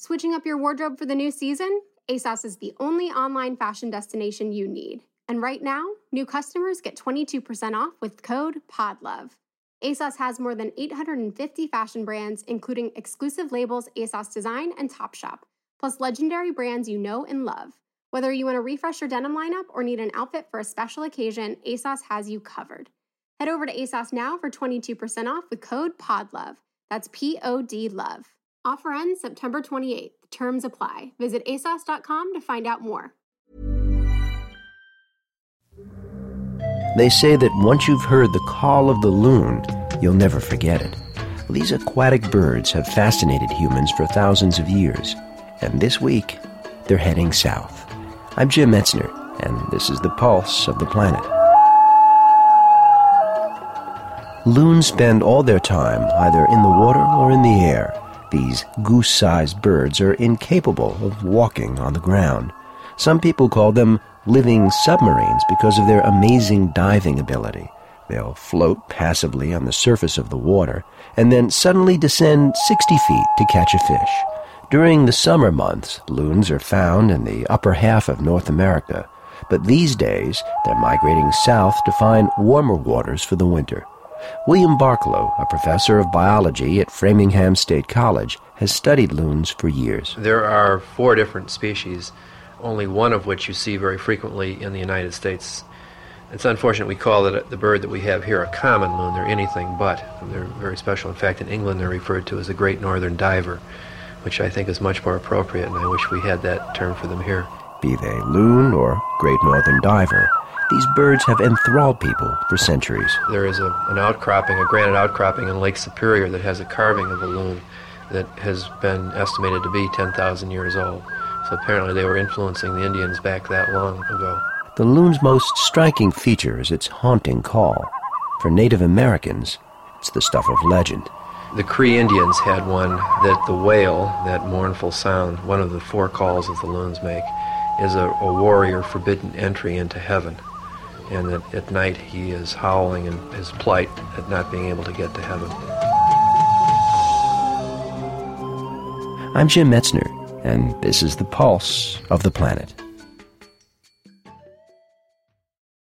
Switching up your wardrobe for the new season? ASOS is the only online fashion destination you need. And right now, new customers get 22% off with code PODLOVE. ASOS has more than 850 fashion brands, including exclusive labels ASOS Design and Topshop, plus legendary brands you know and love. Whether you want to refresh your denim lineup or need an outfit for a special occasion, ASOS has you covered. Head over to ASOS now for 22% off with code PODLOVE. That's P O D LOVE. Offer ends September 28th. Terms apply. Visit ASOS.com to find out more. They say that once you've heard the call of the loon, you'll never forget it. These aquatic birds have fascinated humans for thousands of years, and this week, they're heading south. I'm Jim Metzner, and this is the pulse of the planet. Loons spend all their time either in the water or in the air. These goose sized birds are incapable of walking on the ground. Some people call them living submarines because of their amazing diving ability. They'll float passively on the surface of the water and then suddenly descend 60 feet to catch a fish. During the summer months, loons are found in the upper half of North America, but these days they're migrating south to find warmer waters for the winter. William Barklow, a professor of biology at Framingham State College, has studied loons for years. There are four different species, only one of which you see very frequently in the United States. It's unfortunate we call it the bird that we have here a common loon. They're anything but. They're very special. In fact, in England, they're referred to as the great northern diver, which I think is much more appropriate, and I wish we had that term for them here. Be they loon or great northern diver, these birds have enthralled people for centuries. There is a, an outcropping, a granite outcropping in Lake Superior that has a carving of a loon that has been estimated to be 10,000 years old. So apparently they were influencing the Indians back that long ago. The loon's most striking feature is its haunting call. For Native Americans, it's the stuff of legend. The Cree Indians had one that the wail, that mournful sound, one of the four calls that the loons make, is a, a warrior forbidden entry into heaven and that at night he is howling in his plight at not being able to get to heaven. I'm Jim Metzner, and this is the pulse of the planet.